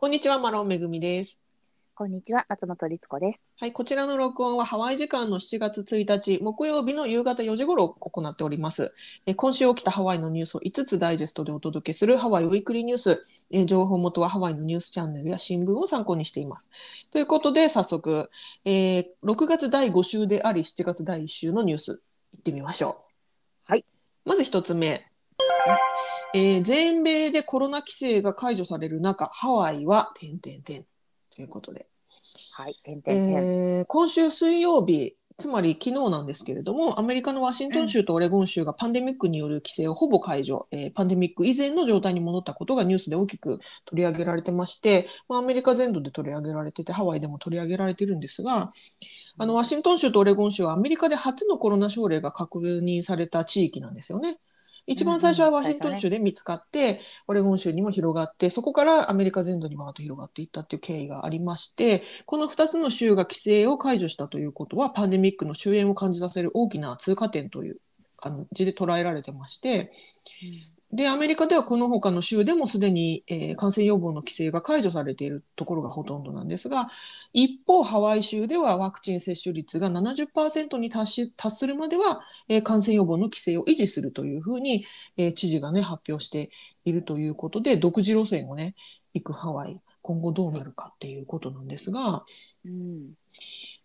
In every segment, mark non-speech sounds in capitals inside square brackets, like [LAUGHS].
こんにちは、マロンめぐみです。こんにちは、松本律子です。はい、こちらの録音はハワイ時間の7月1日木曜日の夕方4時頃行っております。え今週起きたハワイのニュースを5つダイジェストでお届けするハワイウィークリーニュース。え情報元はハワイのニュースチャンネルや新聞を参考にしています。ということで、早速、えー6月第5週であり7月第1週のニュース、行ってみましょう。はい。まず1つ目。えー全米でコロナ規制が解除される中、ハワイは、点点点ということで。はい、てんてんてん。えー今週水曜日、つまり昨日なんですけれども、アメリカのワシントン州とオレゴン州がパンデミックによる規制をほぼ解除、えーパンデミック以前の状態に戻ったことがニュースで大きく取り上げられてまして、まあ、アメリカ全土で取り上げられてて、ハワイでも取り上げられてるんですが、あのワシントン州とオレゴン州はアメリカで初のコロナ症例が確認された地域なんですよね。一番最初はワシントン州で見つかって、オレゴン州にも広がって、そこからアメリカ全土にわーっと広がっていったっていう経緯がありまして、この2つの州が規制を解除したということは、パンデミックの終焉を感じさせる大きな通過点という感じで捉えられてまして、で、アメリカではこの他の州でもすでに、えー感染予防の規制が解除されているところがほとんどなんですが、一方、ハワイ州ではワクチン接種率が70%に達し達するまでは、えー感染予防の規制を維持するというふうに、えー知事がね、発表しているということで、独自路線をね、行くハワイ、今後どうなるかっていうことなんですが、う。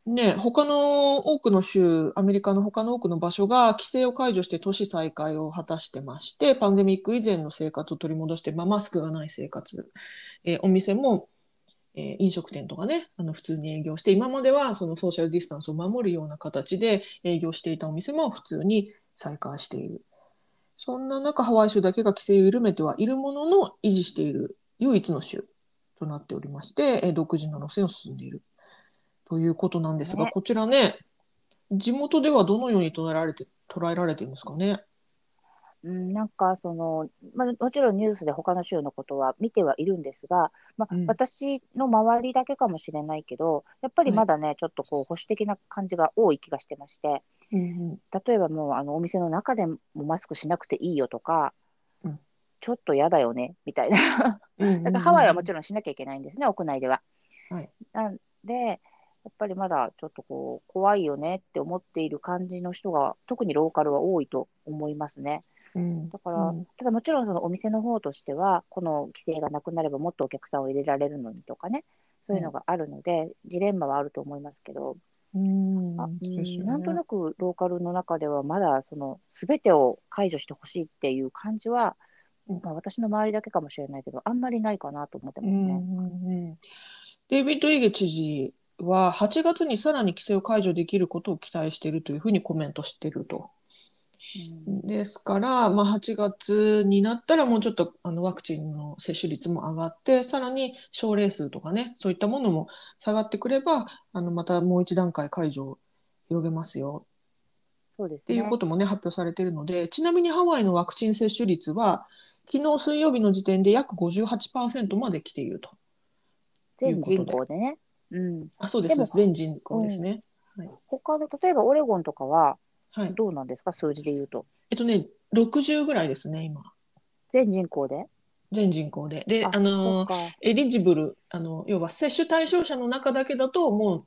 ね、他の多くの州、アメリカの他の多くの場所が規制を解除して都市再開を果たしてまして、パンデミック以前の生活を取り戻して、まあ、マスクがない生活、えーお店も、えー飲食店とかね、あの普通に営業して、今まではそのソーシャルディスタンスを守るような形で営業していたお店も普通に再開している。そんな中、ハワイ州だけが規制を緩めてはいるものの、維持している唯一の州となっておりまして、えー独自の路線を進んでいるということなんですが、ね。こちらね、地元ではどのように捉えられて捉えられているんですかね？うん、なんかその、まあ、もちろんニュースで他の州のことは見てはいるんですが、まあうん。私の周りだけかもしれないけど、やっぱりまだね、ちょっとこう保守的な感じが多い気がしてまして、うん例えばもうあのお店の中でもマスクしなくていいよとか、うん。ちょっと嫌だよねみたいな。うん。だからハワイはもちろんしなきゃいけないんですね、屋内では。はい。なんで、やっぱりまだちょっとこう怖いよねって思っている感じの人が、特にローカルは多いと思いますね。うん。だから、うん。ただもちろんそのお店の方としては、この規制がなくなればもっとお客さんを入れられるのにとかね、そういうのがあるので、ジレンマはあると思いますけど、うん。あね。なんとなくローカルの中ではまだその全てを解除してほしいっていう感じは、うん。まあ、私の周りだけかもしれないけど、あんまりないかなと思ってますね。うんうんうんデイビッド・イゲ知事は8月にさらに規制を解除できることを期待しているというふうにコメントしていると。うんですから、まあ、8月になったらもうちょっとあのワクチンの接種率も上がって、さらに症例数とかね、そういったものも下がってくれば、あのまたもう一段階解除を広げますよそうですね。っていうこともね、発表されているので、ちなみにハワイのワクチン接種率は、昨日水曜日の時点で約58%まで来ていると。全人口でね。うん。あ、そうです全人口ですね。他の、例えばオレゴンとかははい。どうなんですか、数字で言うと。えっとね、60ぐらいですね、今。全人口で？全人口で。で、あそのエリジブル、あの、要は接種対象者の中だけだと、もう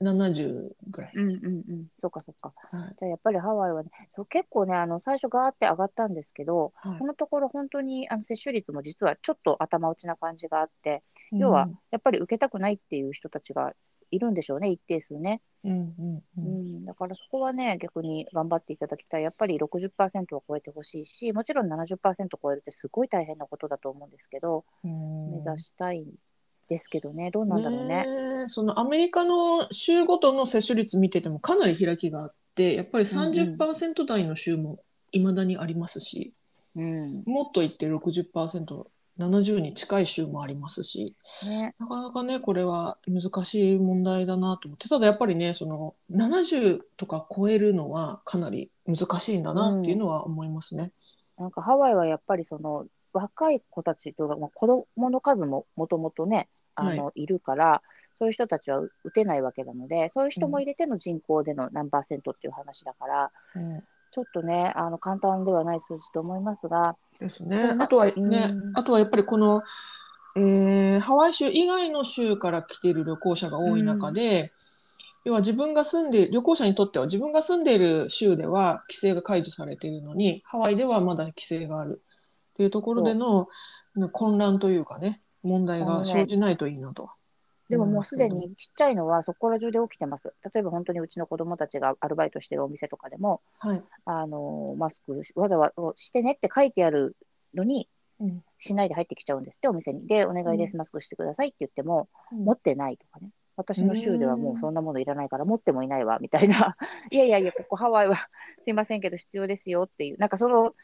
70ぐらいうんです。うんうん。そっかそっか。はい。じゃあやっぱりハワイはね、そう結構ね、あの最初ガーって上がったんですけど、はいこのところ本当にあの接種率も実はちょっと頭打ちな感じがあって、要はやっぱり受けたくないっていう人たちがいるんでしょうね、一定数ね。うん、うん、う。うんん、だからそこはね、逆に頑張っていただきたい。やっぱり60%を超えてほしいし、もちろん70%超えるってすごい大変なことだと思うんですけど、うん目指したいんですけどね、どうなんだろうね。そのアメリカの州ごとの接種率見ててもかなり開きがあって、やっぱりうんうん30%台の州もいまだにありますし、うん。もっと言って60%、70に近い州もありますし、ね。なかなかね、これは難しい問題だなと思って、ただやっぱりね、その70とか超えるのはかなり難しいんだなっていうのは思いますね。なんかハワイはやっぱりその若い子たちというか、まあ、子供の数ももともとね、あの、い、るから、そういう人たちは打てないわけなので、そういう人も入れての人口での何パーセントっていう話だから、うん。ちょっとね、あの簡単ではない数字と思いますが、ですね。あとはね、うん。あとはやっぱりこのえーハワイ州以外の州から来ている旅行者が多い中で、要は自分が住んで旅行者にとっては自分が住んでいる州では規制が解除されているのにハワイではまだ規制があるっていうところでの混乱というかね問題が生じないといいなと。でももうすでにちっちゃいのはそこら中で起きてます。例えば本当にうちの子供たちがアルバイトしてるお店とかでも、はい、あのマスクわざわざしてねって書いてあるのに、うんしないで入ってきちゃうんですって、お店に。で、お願いです、マスクしてくださいって言っても、持ってないとかね。私の州ではもうそんなものいらないから持ってもいないわ、みたいな。[LAUGHS] いやいやいや、ここハワイはすいませんけど必要ですよっていう。なんかその、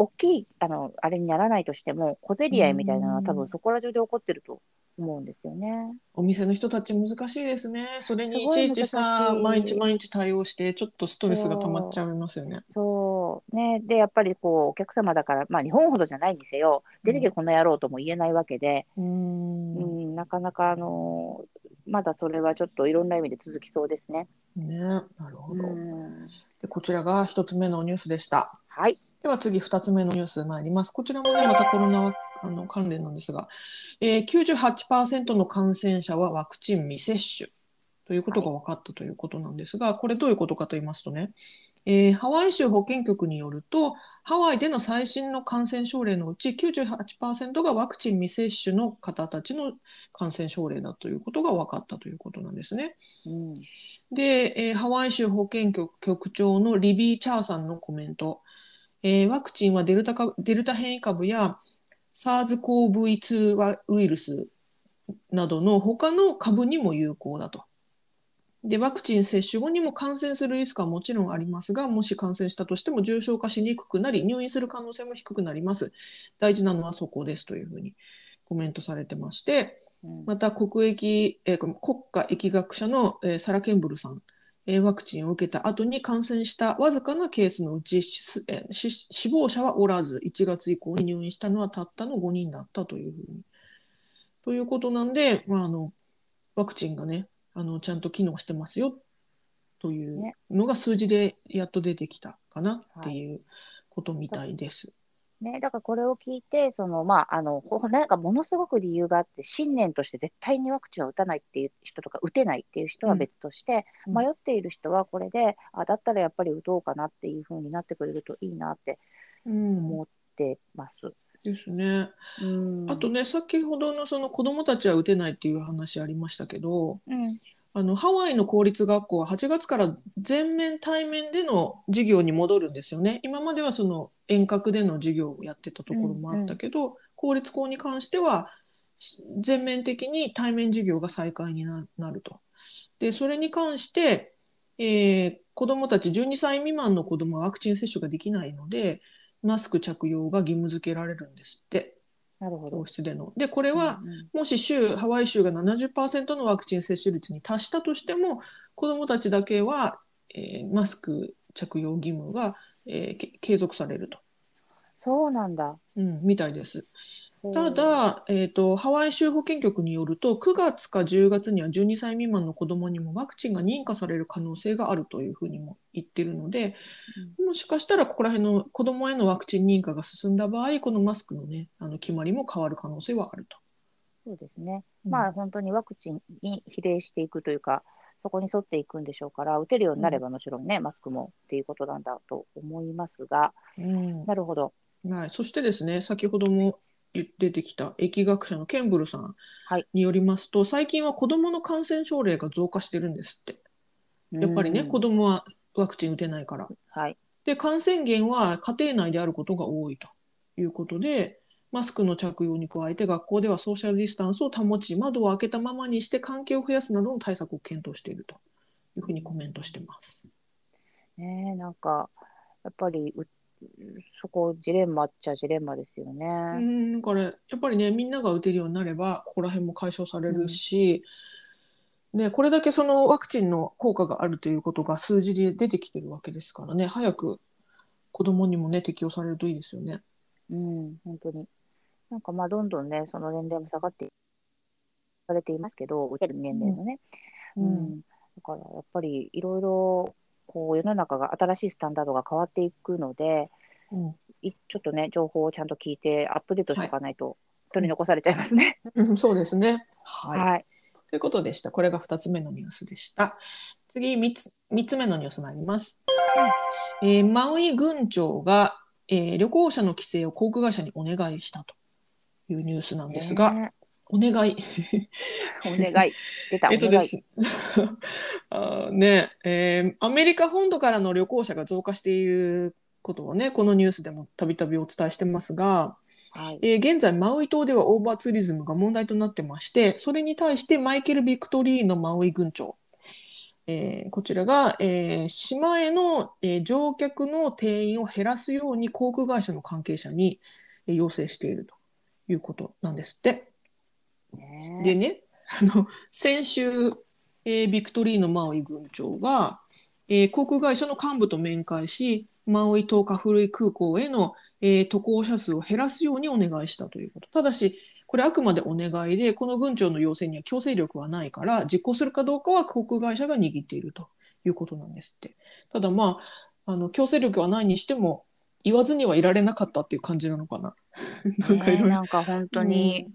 大きい、あの、あれにならないとしても、小競り合いみたいなのは多分そこら中で起こってると思うんですよね。お店の人たち難しいですね。それにいちいちさ毎日毎日対応してちょっとストレスが溜まっちゃいますよね。そう。ね。で、やっぱりこう、お客様だから、まあ日本ほどじゃないにせよ、出てけこの野郎とも言えないわけで、うーうんん、なかなかあのまだそれはちょっといろんな意味で続きそうですね。ね、なるほど。うんでこちらが一つ目のニュースでした。はい。では次2つ目のニュース参ります。こちらもね、またコロナはあの関連なんですが、えー、98%の感染者はワクチン未接種ということが分かったということなんですが、これどういうことかと言いますとね、えーハワイ州保健局によると、ハワイでの最新の感染症例のうち98%がワクチン未接種の方たちの感染症例だということが分かったということなんですね。うん。で、えーハワイ州保健局局長のリビー・チャーさんのコメント、えーワクチンはデルタ株デルタ変異株や SARS-CoV-2 ウイルスなどの他の株にも有効だと。で、ワクチン接種後にも感染するリスクはもちろんありますが、もし感染したとしても重症化しにくくなり、入院する可能性も低くなります。大事なのはそこですというふうにコメントされてまして、うんまた国益、えー国家疫学者の、えーサラ・ケンブルさん、えーワクチンを受けた後に感染したわずかなケースのうち、え死亡者はおらず、1月以降に入院したのはたったの5人だったというふうに。ということなんで、まあ、あのワクチンがねあの、ちゃんと機能してますよというのが数字でやっと出てきたかなっていうことみたいです。ね、だからこれを聞いて、そのまあ、あのほ [LAUGHS] なんかものすごく理由があって、信念として絶対にワクチンを打たないっていう人とか、打てないっていう人は別として、うん。迷っている人はこれで、あだったらやっぱり打とうかなっていう風になってくれるといいなってうん。思ってます。ですね。うん、あとね、先ほどのその子どもたちは打てないっていう話ありましたけど、うん、あのハワイの公立学校は8月から全面対面での授業に戻るんですよね。今まではその遠隔での授業をやってたところもあったけど、公立校に関してはし全面的に対面授業が再開にななると。で、それに関して、えー子どもたち12歳未満の子どもはワクチン接種ができないので、マスク着用が義務付けられるんですって、なるほど教。室での。で、これは、うんうんもし州、ハワイ州が70%のワクチン接種率に達したとしても、子どもたちだけは、えーマスク着用義務が、えーけ継続されると、そうなんだ。うん、みたいです。たうん、だ、えーと、ハワイ州保健局によると、9月か10月には12歳未満の子どもにもワクチンが認可される可能性があるというふうにも言ってるので、もしかしたらここら辺の子どもへのワクチン認可が進んだ場合、このマスクの,、ね、あの決まりも変わる可能性はあると。そうですね。うんまあ本当にワクチンに比例していくというか、そこに沿っていくんでしょうから、打てるようになればもちろんね、マスクもっていうことなんだと思いますが、うんなるほど。はい、そしてですね、先ほども出てきた疫学者のケンブルさんはいによりますと、最近は子どもの感染症例が増加してるんですって。やっぱりね、うん子どもはワクチン打てないから。はい。で、感染源は家庭内であることが多いということで、マスクの着用に加えて学校ではソーシャルディスタンスを保ち、窓を開けたままにして関係を増やすなどの対策を検討しているというふうにコメントしてます。ねえなんか、やっぱりう、そこ、ジレンマっちゃジレンマですよね。うん、だからやっぱりねみんなが打てるようになればここら辺も解消されるし、ね、これだけそのワクチンの効果があるということが数字で出てきてるわけですからね早く子どもにもね適用されるといいですよね。うん、本当に。なんかまあ、どんどんね、その年齢も下がってされていますけど、打てる年齢のね。ううんん。だから、やっぱりいろいろ、こう、世の中が新しいスタンダードが変わっていくので、うんいちょっとね、情報をちゃんと聞いて、アップデートしておかないと取り残されちゃいますね。うんそうですね。はい。はい。ということでした。これが2つ目のニュースでした。次3つ、三つ目のニュース参ります。えーマウイ郡長が、えー旅行者の規制を航空会社にお願いしたというニュースなんですが、ねお願い。[LAUGHS] お願い。出た、おえっと。です。[LAUGHS] あーねえーアメリカ本土からの旅行者が増加していることをね、このニュースでもたびたびお伝えしてますが、はい。えー現在マウイ島ではオーバーツーリズムが問題となってましてそれに対してマイケル・ビクトリーのマウイ郡長、えーこちらが、えー島への、えー乗客の定員を減らすように航空会社の関係者に、えー要請しているということなんですって。ね。でねあの先週、えービクトリーのマウイ郡長が、えー航空会社の幹部と面会しマウイ島カフルイ空港への、えー渡航者数を減らすようにお願いしたということ。ただしこれあくまでお願いでこの郡長の要請には強制力はないから実行するかどうかは航空会社が握っているということなんですって。ただまああの強制力はないにしても言わずにはいられなかったっていう感じなのかな。[LAUGHS] なんかなんか本当に、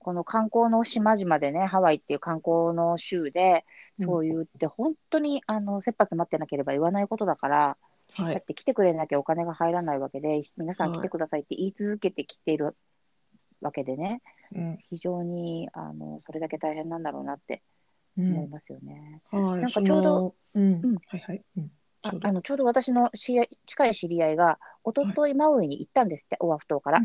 この観光の島々でね、ハワイっていう観光の州で、うん。そう言って、本当にあの切羽詰まってなければ言わないことだから、はい。だって来てくれなきゃお金が入らないわけで、皆さん来てくださいって言い続けてきているわけでね、うん。非常にあのそれだけ大変なんだろうなってうん思いますよね。はい、なんかちょうどうん、うん。はいはい、うん、あのちょうど私の知り合い近い知り合いが、一昨日マウイに行ったんですって、オアフ島から。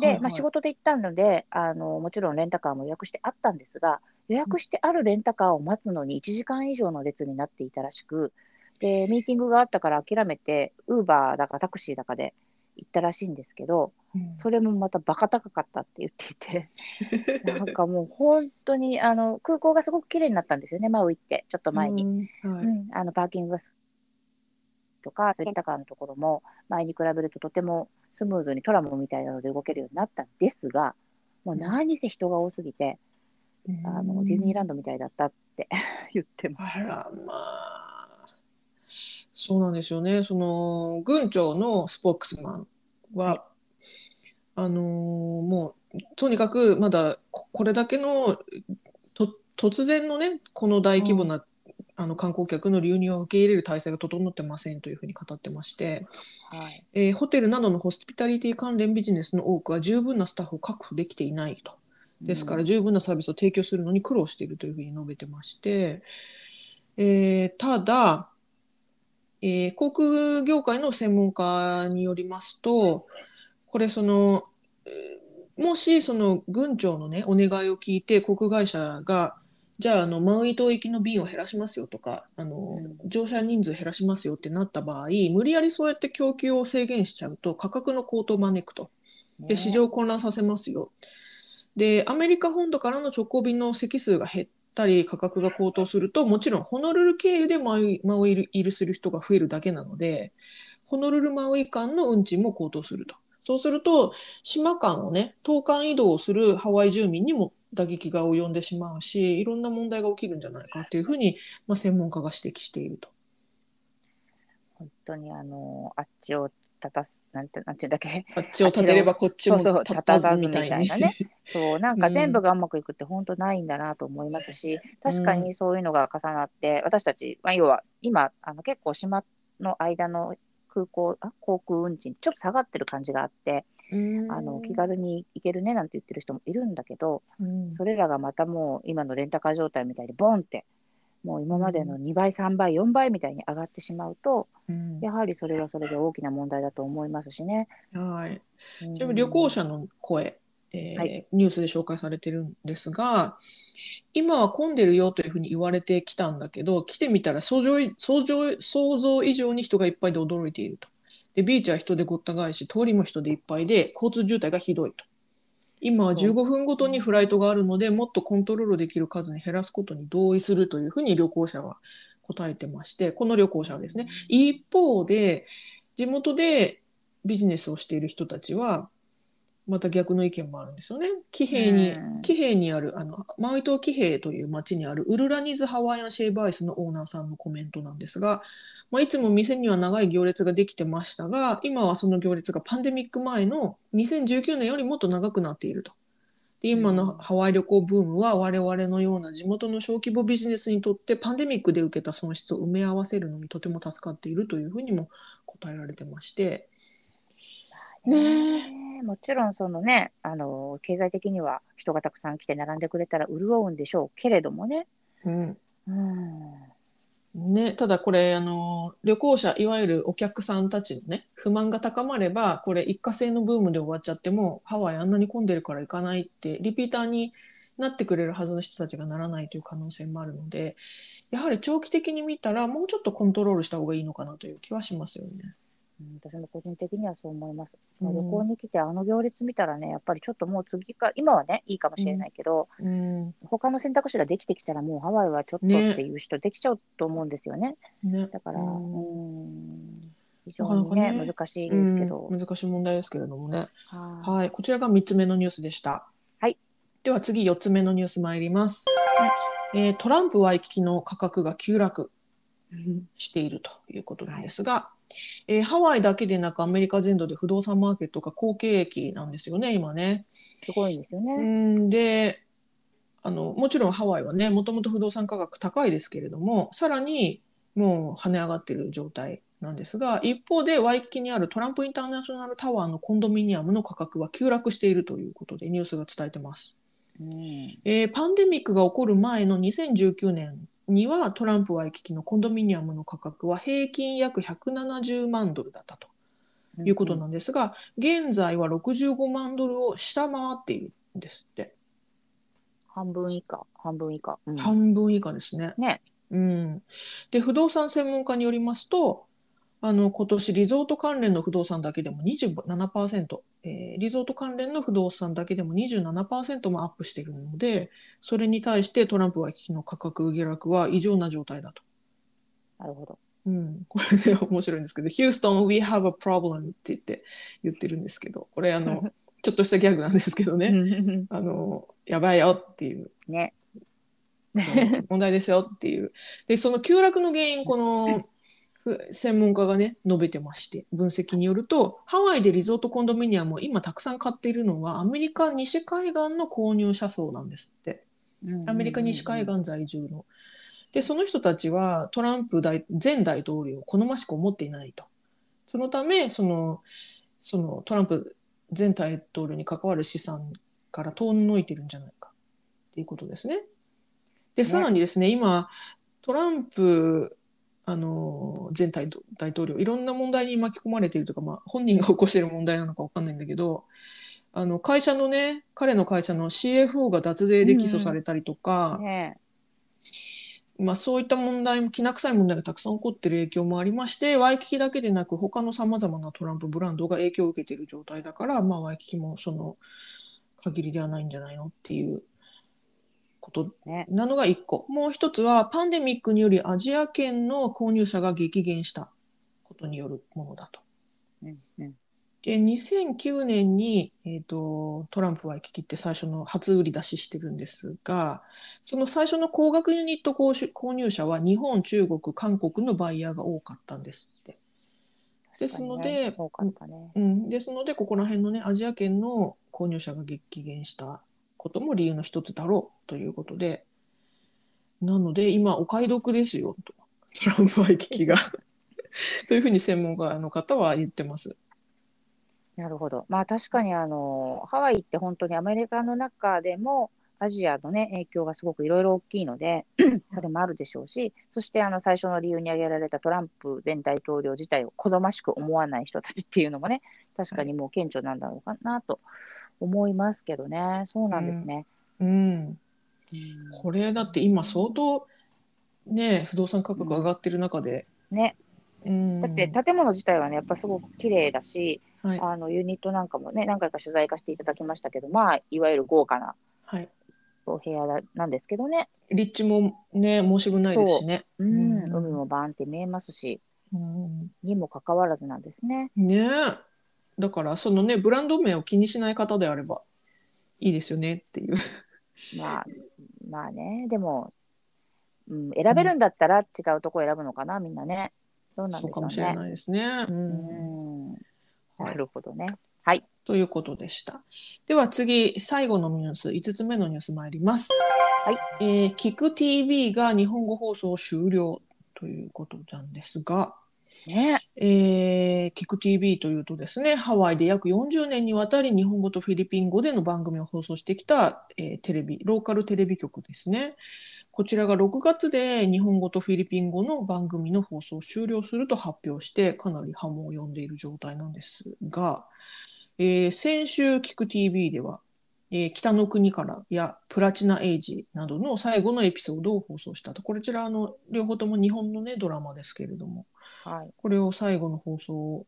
で、まあ、仕事で行ったのであの、もちろんレンタカーも予約してあったんですが、予約してあるレンタカーを待つのに1時間以上の列になっていたらしく、でミーティングがあったから諦めて、ウーバーだかタクシーだかで行ったらしいんですけど、うん。それもまたバカ高かったって言っていて、[LAUGHS] なんかもう本当にあの空港がすごく綺麗になったんですよね、マウイって、ちょっと前に。うんはい。うん、あのパーキングとか、レンタカーのところも前に比べるととてもスムーズにトラムみたいなので動けるようになったんですが、もう何せ人が多すぎて、あのディズニーランドみたいだったって [LAUGHS] 言ってます。あらまあ。そうなんですよね。その郡長のスポークスマンはあのーもうとにかくまだここれだけのと突然のねこの大規模な、あの観光客の流入を受け入れる体制が整ってませんというふうに語ってまして、はい、えーホテルなどのホスピタリティ関連ビジネスの多くは十分なスタッフを確保できていないと。ですから十分なサービスを提供するのに苦労しているというふうに述べてまして、えーただ、えー航空業界の専門家によりますと、これその、えーもしその郡長のね、お願いを聞いて航空会社が、じゃあ、あの、マウイ島行きの便を減らしますよとか、あの、うん乗車人数減らしますよってなった場合、無理やりそうやって供給を制限しちゃうと価格の高騰を招くと。で市場を混乱させますよ。でアメリカ本土からの直行便の席数が減ったり価格が高騰するともちろんホノルル経由でマウイマウイ入りする人が増えるだけなのでホノルルマウイ間の運賃も高騰すると。そうすると島間をね投函移動をするハワイ住民にも打撃が及んでしまうしいろんな問題が起きるんじゃないかっていうふうに、まあ、専門家が指摘していると。本当にあのあっちを立たす、なんてなんていうんだっけ、あっちを立てればこっちも立たずみたいなね。[LAUGHS] そう、なんか全部がうまくいくって本当ないんだなと思いますし、確かにそういうのが重なって、私たち、まあ、要は今、あの結構島の間の空港あ航空運賃、ちょっと下がってる感じがあって、あの気軽に行けるねなんて言ってる人もいるんだけど、うん。それらがまたもう今のレンタカー状態みたいにボンって、もう今までの2倍、3倍、4倍みたいに上がってしまうと、うん。やはりそれはそれで大きな問題だと思いますしね。はい。うん。ちなみに旅行者の声、えーはい。ニュースで紹介されてるんですが、今は混んでるよというふうに言われてきたんだけど、来てみたら想像い想像想像以上に人がいっぱいで驚いていると。で、ビーチは人でごった返し、通りも人でいっぱいで、交通渋滞がひどいと。今は15分ごとにフライトがあるので、もっとコントロールできる数に減らすことに同意するというふうに旅行者は答えてまして、この旅行者はですね、一方で地元でビジネスをしている人たちはまた逆の意見もあるんですよね。キヘイにうんキヘイにあるあのマウイ島キヘイという町にあるウルラニズハワイアンシェーアイスのオーナーさんのコメントなんですが、まあ、いつも店には長い行列ができてましたが今はその行列がパンデミック前の2019年よりもっと長くなっていると。で今うんのハワイ旅行ブームは我々のような地元の小規模ビジネスにとってパンデミックで受けた損失を埋め合わせるのにとても助かっているというふうにも答えられてまして。ねえもちろんそのね、あの経済的には人がたくさん来て並んでくれたら潤うんでしょうけれどもね。うんうん。ね、ただこれあの旅行者いわゆるお客さんたちのね不満が高まればこれ一過性のブームで終わっちゃってもハワイあんなに混んでるから行かないってリピーターになってくれるはずの人たちがならないという可能性もあるのでやはり長期的に見たらもうちょっとコントロールした方がいいのかなという気はしますよね。うん私も個人的にはそう思います。うん旅行に来てあの行列見たらね、やっぱりちょっともう次から、今はね、いいかもしれないけど、うん他の選択肢ができてきたらもうハワイはちょっとねっていう人できちゃうと思うんですよね。ねだから、ううんん、非な常にね、ね難しいですけど。うん難しい問題ですけれどもね。ははい、こちらが3つ目のニュースでした。はい。では次4つ目のニュース参ります。えートランプワイキキの価格が急落いしているということなんですが、えーハワイだけでなくアメリカ全土で不動産マーケットが好景気なんですよね、今ね。すごいんですようね。んであのもちろんハワイはねもともと不動産価格高いですけれどもさらにもう跳ね上がっている状態なんですが一方でワイキキにあるトランプインターナショナルタワーのコンドミニアムの価格は急落しているということでニュースが伝えてます。うんえーパンデミックが起こる前の2019年にはトランプワイキキのコンドミニアムの価格は平均約170万ドルだったということなんですが、現在は65万ドルを下回っているんですって。半分以下、半分以下。うん半分以下ですね。ね。うん、で不動産専門家によりますとあの今年リゾート関連の不動産だけでも27%、えーリゾート関連の不動産だけでも27%もアップしているのでそれに対してトランプはの価格下落は異常な状態だと。なるほど。うん、これね面白いんですけど「Houston we have a problem」って言って言ってるんですけどこれあの [LAUGHS] ちょっとしたギャグなんですけどね、ね。あのやばいよっていうね。問題ですよっていう。で、その急落の原因、このふ専門家がね、述べてまして、分析によると、ハワイでリゾートコンドミニアムを今たくさん買っているのは、アメリカ西海岸の購入者層なんですって。アメリカ西海岸在住の。で、その人たちはトランプ大前大統領を好ましく思っていないと。そのため、その、そのトランプ前大統領に関わる資産から遠のいてるんじゃないかっていうことですね。で、さらにですね、今、トランプ、あの前大大統領いろんな問題に巻き込まれているとか、まあ、本人が起こしている問題なのかわかんないんだけどあの会社のね彼の会社の CFO が脱税で起訴されたりとか、ねまあ、そういった問題もきな臭い問題がたくさん起こっている影響もありましてワイキキだけでなく他のさまざまなトランプブランドが影響を受けている状態だから、まあ、ワイキキもその限りではないんじゃないのっていうことね。なのが1個もう1つはパンデミックによりアジア圏の購入者が激減したことによるものだと。うんうんで2009年に、えー、とトランプはキキって最初の初売り出ししてるんですがその最初の高額ユニット購入者は日本中国韓国のバイヤーが多かったんですって。ですのでね。うん、ですのでここら辺のねアジア圏の購入者が激減したことも理由の一つだろうということでなので今お買い得ですよとトランプワイキキが [LAUGHS] というふうに専門家の方は言ってます。なるほど。まあ確かにあの、ハワイって本当にアメリカの中でも、アジアのね、影響がすごくいろいろ大きいので、[CLEARS THROAT] それもあるでしょうし、そしてあの最初の理由に挙げられたトランプ前大統領自体を好ましく思わない人たちっていうのもね、確かにもう顕著なんだろうかなと思いますけどね。そうなんですね。うん、うん。これだって今相当ね不動産価格上がってる中で、ね、うん、だって建物自体はね、やっぱすごく綺麗だし、はい。あのユニットなんかもね、何回か取材化していただきましたけど、まあ、いわゆる豪華なはい、お部屋だなんですけどね、立地もね申し分ないですしね。う。ん。うん。海もバーンって見えますし、うん。にもかかわらずなんですね。ね。えだからそのねブランド名を気にしない方であればいいですよねっていう。まあ、まあね、でも、うん、選べるんだったら違うとこ選ぶのかな、みんなね。どうなんそうかもしでしょうね。れないですね。うん、なはいるほどね。はい。ということでした。では次、最後のニュース、5つ目のニュース参ります。はい。えー、キク TV が日本語放送終了ということなんですが、ね。えー、キク TV というとですね、ハワイで約40年にわたり日本語とフィリピン語での番組を放送してきた、えーテレビ、ローカルテレビ局ですね。こちらが6月で日本語とフィリピン語の番組の放送を終了すると発表して、かなり波紋を呼んでいる状態なんですが、えー先週、キク TV では、えー北の国からやプラチナエイジなどの最後のエピソードを放送したと。こちらの両方とも日本のねドラマですけれども、はい。これを最後の放送を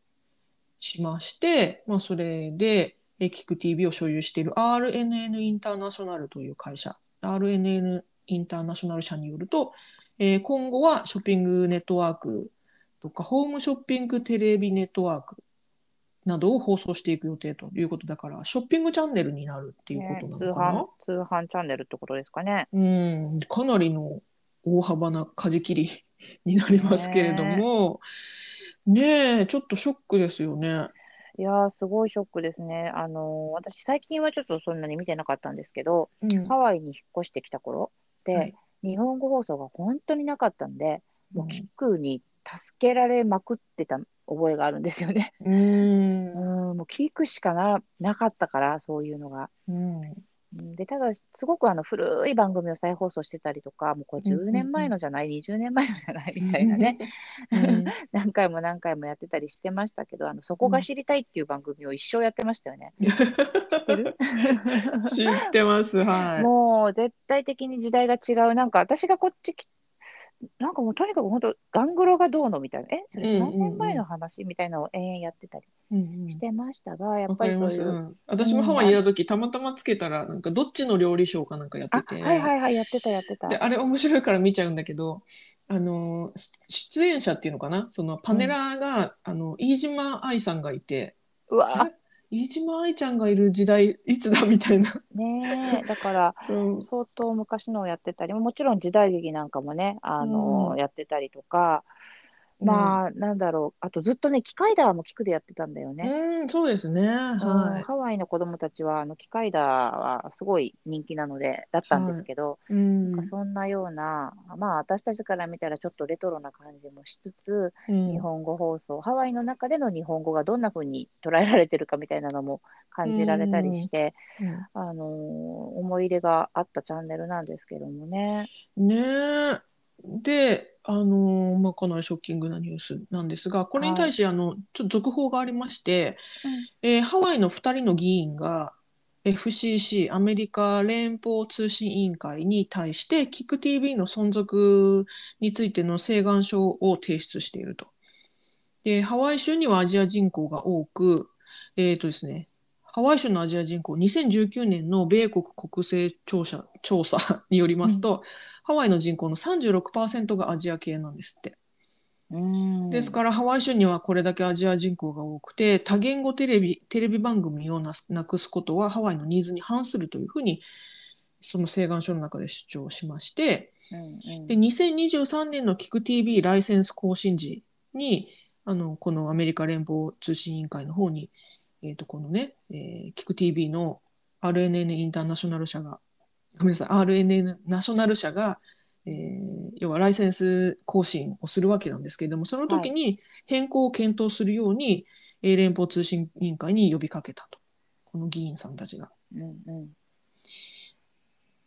しまして、まあ、それで、えーキク TV を所有している RNN インターナショナルという会社、RNN インターナショナル社によると、えー今後はショッピングネットワークとか、ホームショッピングテレビネットワークなどを放送していく予定ということだから、ショッピングチャンネルになるっていうことなね通のかな。販、通販チャンネルってことですかね。うん、かなりの大幅な舵切りになりますけれども、ねえ、ちょっとショックですよね。いやー、すごいショックですね。あのー私、最近はちょっとそんなに見てなかったんですけど、うんハワイに引っ越してきた頃で、はい日本語放送が本当になかったんで、もううんキックに助けられまくってた覚えがあるんですよね。ううんん、もう聞くしかななかったから、そういうのが。うん、うんで、ただ、すごくあの古い番組を再放送してたりとか、もうこれ10年前のじゃない、20年前のじゃない？みたいなね、[LAUGHS] うん。[LAUGHS] 何回も何回もやってたりしてましたけど、あのそこが知りたいっていう番組を一生やってましたよね。知ってる？[LAUGHS] 知ってます、はい。もう絶対的に時代が違う。なんか私がこっちき、なんかもうとにかく本当、ガングロがどうのみたいな、え、それうんうんうん。何年前の話みたいなのを延々やってたりうんうん。してましたが、やっわぱかりそういう。う。ん。私もハワイにいた時、たまたまつけたら、なんかどっちの料理ショーかなんかやってあ、て。はいはいはい、やってたやってた。で、あれ面白いから見ちゃうんだけど、あの、し出演者っていうのかな？そのパネラーが、あの、飯島愛さんがいて、うわ、飯島愛ちゃんがいる時代、いつだみたいな。ねえ、だから、[LAUGHS] うん相当昔のをやってたり、もちろん時代劇なんかもね、あの、うんやってたりとか、まあ、なんだろう、あとずっとね、機械ダーも聞くでやってたんだよね。うん、そうですね。うんはハワイの子供たちは、あの、機械ダーはすごい人気なので、だったんですけど、い。うんなんかそんなような、まあ、私たちから見たらちょっとレトロな感じもしつつ、うん日本語放送、ハワイの中での日本語がどんな風に捉えられてるかみたいなのも感じられたりして、うんあのー思い入れがあったチャンネルなんですけどもね。ねえ。で、あのーまあ、かなりショッキングなニュースなんですが、これに対して、あの、ちょっと続報がありまして、えーハワイの2人の議員が FCC、アメリカ連邦通信委員会に対して、キク TV の存続についての請願書を提出していると。で、ハワイ州にはアジア人口が多く、えっとですね、ハワイ州のアジア人口、2019年の米国国勢調査 [LAUGHS] 調査によりますと、ハワイの人口の36%がアジア系なんですって。うん。ですから、ハワイ州にはこれだけアジア人口が多くて、多言語テレビテレビ番組をなくすことはハワイのニーズに反するというふうに、その請願書の中で主張しまして、うんうん。で2023年のキク TV ライセンス更新時に、あのこのアメリカ連邦通信委員会の方に、えー、とこのね、えー、キク TV の RNN インターナショナル社が、ごめんなさい、RNN ナショナル社が、えー要はライセンス更新をするわけなんですけれども、その時に変更を検討するように、えー連邦通信委員会に呼びかけたと、この議員さんたちが。うんうん。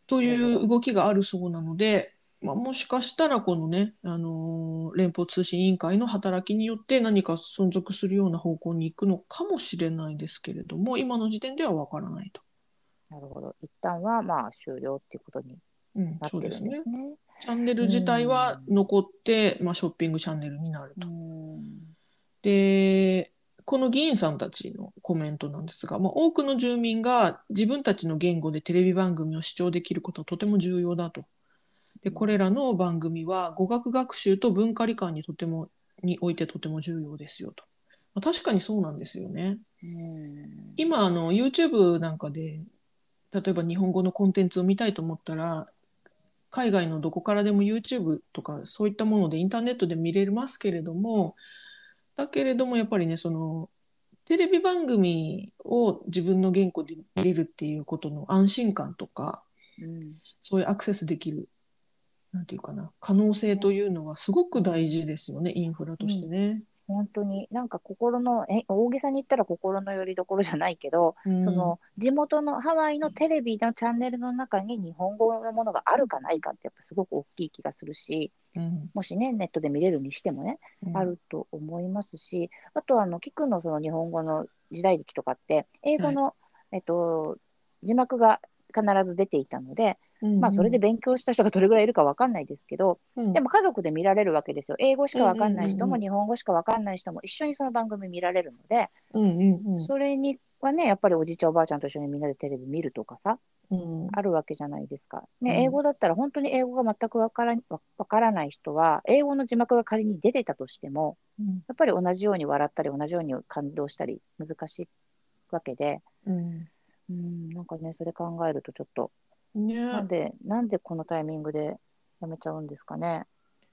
という動きがあるそうなので、まあ、もしかしたらこのね、あのー連邦通信委員会の働きによって何か存続するような方向に行くのかもしれないですけれども、今の時点ではわからないと。なるほど。一旦はまあ終了っていうことにうんなっ、てるそうですねんですね。チャンネル自体は残って、まあ、ショッピングチャンネルになるうと。んで、この議員さんたちのコメントなんですが、まあ、多くの住民が自分たちの言語でテレビ番組を視聴できることはとても重要だと。で、これらの番組は語学学習と文化理解にとても、においてとても重要ですよと。まあ、確かにそうなんですよね。うん今、あの、YouTube なんかで、例えば日本語のコンテンツを見たいと思ったら、海外のどこからでも YouTube とかそういったものでインターネットで見れますけれども、だけれどもやっぱりね、そのテレビ番組を自分の言語で見れるっていうことの安心感とかうんそういうアクセスできるなんていうかな可能性というのはすごく大事ですよねインフラとしてね。本当に。なんか心のえ大げさに言ったら心の拠り所じゃないけど、うん。その地元のハワイのテレビのチャンネルの中に日本語のものがあるかないかってやっぱすごく大きい気がするしうん。もしねネットで見れるにしてもね、うん。あると思いますしあとはあのキクのその日本語の時代劇とかって英語の、えっと、字幕が必ず出ていたので、うんまあ、それで勉強した人がどれぐらいいるかわかんないですけど、うん。でも家族で見られるわけですよ。英語しかわかんない人も日本語しかわかんない人も一緒にその番組見られるので、うんうんうん。それにはね、やっぱりおじいちゃんおばあちゃんと一緒にみんなでテレビ見るとかさ、うん。あるわけじゃないですか。ね、うん。英語だったら本当に英語が全くわからわわからない人は、英語の字幕が仮に出てたとしても、うん。やっぱり同じように笑ったり、同じように感動したり、難しいわけで、うん。うん、なんかね、それ考えるとちょっと、ねなんで、なんでこのタイミングでやめちゃうんですかね？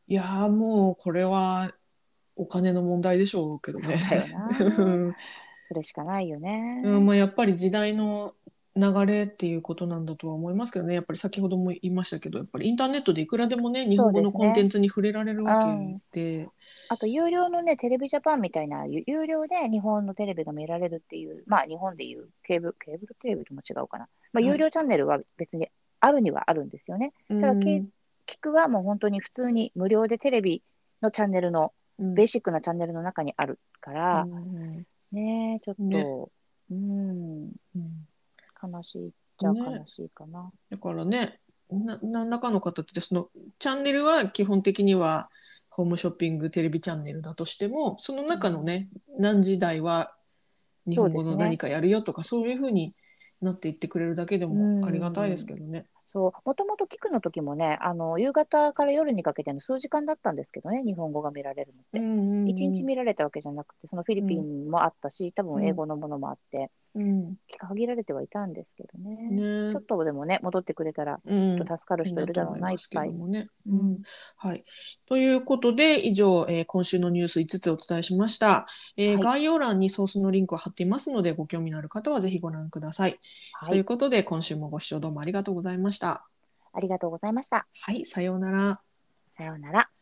いやーもうこれはお金の問題でしょうけどね。そ [LAUGHS] れしかないよね。うんまあ、やっぱり時代の流れっていうことなんだとは思いますけどねやっぱり先ほども言いましたけどやっぱりインターネットでいくらでもね日本語のコンテンツに触れられるわけで。あと、有料のね、テレビジャパンみたいな、有有料で日本のテレビが見られるっていう、まあ、日本でいうケーブル、ケーブルテレビとも違うかな。まあ、はい。有料チャンネルは別にあるにはあるんですよね。うん。ただけ聞くはもう本当に普通に無料でテレビのチャンネルの、うん。ベーシックなチャンネルの中にあるから、うん。ねちょっと、ね。うん、うん悲しいっちゃね悲しいかな。だからねな何らかの形でそのチャンネルは基本的にはホームショッピングテレビチャンネルだとしてもその中のね何時台は日本語の何かやるよとかそう,、いうふうになっていってくれるだけでもありがたいですけどね。そう、もともと聞くの時もね、あの、夕方から夜にかけての数時間だったんですけどね、日本語が見られるのって。一日見られたわけじゃなくて、そのフィリピンもあったし、多分英語のものもあって、うん限られてはいたんですけどね。ねちょっとでもね、戻ってくれたら、うん助かる人いるだろうな、いっぱい。ね。ううんんはい、ということで以上、えー今週のニュース5つお伝えしました、えーはい概要欄にソースのリンクを貼っていますのでご興味のある方はぜひご覧ください。はい、ということで今週もご視聴どうもありがとうございました。ありがとうございました。はい、さようなら。さようなら。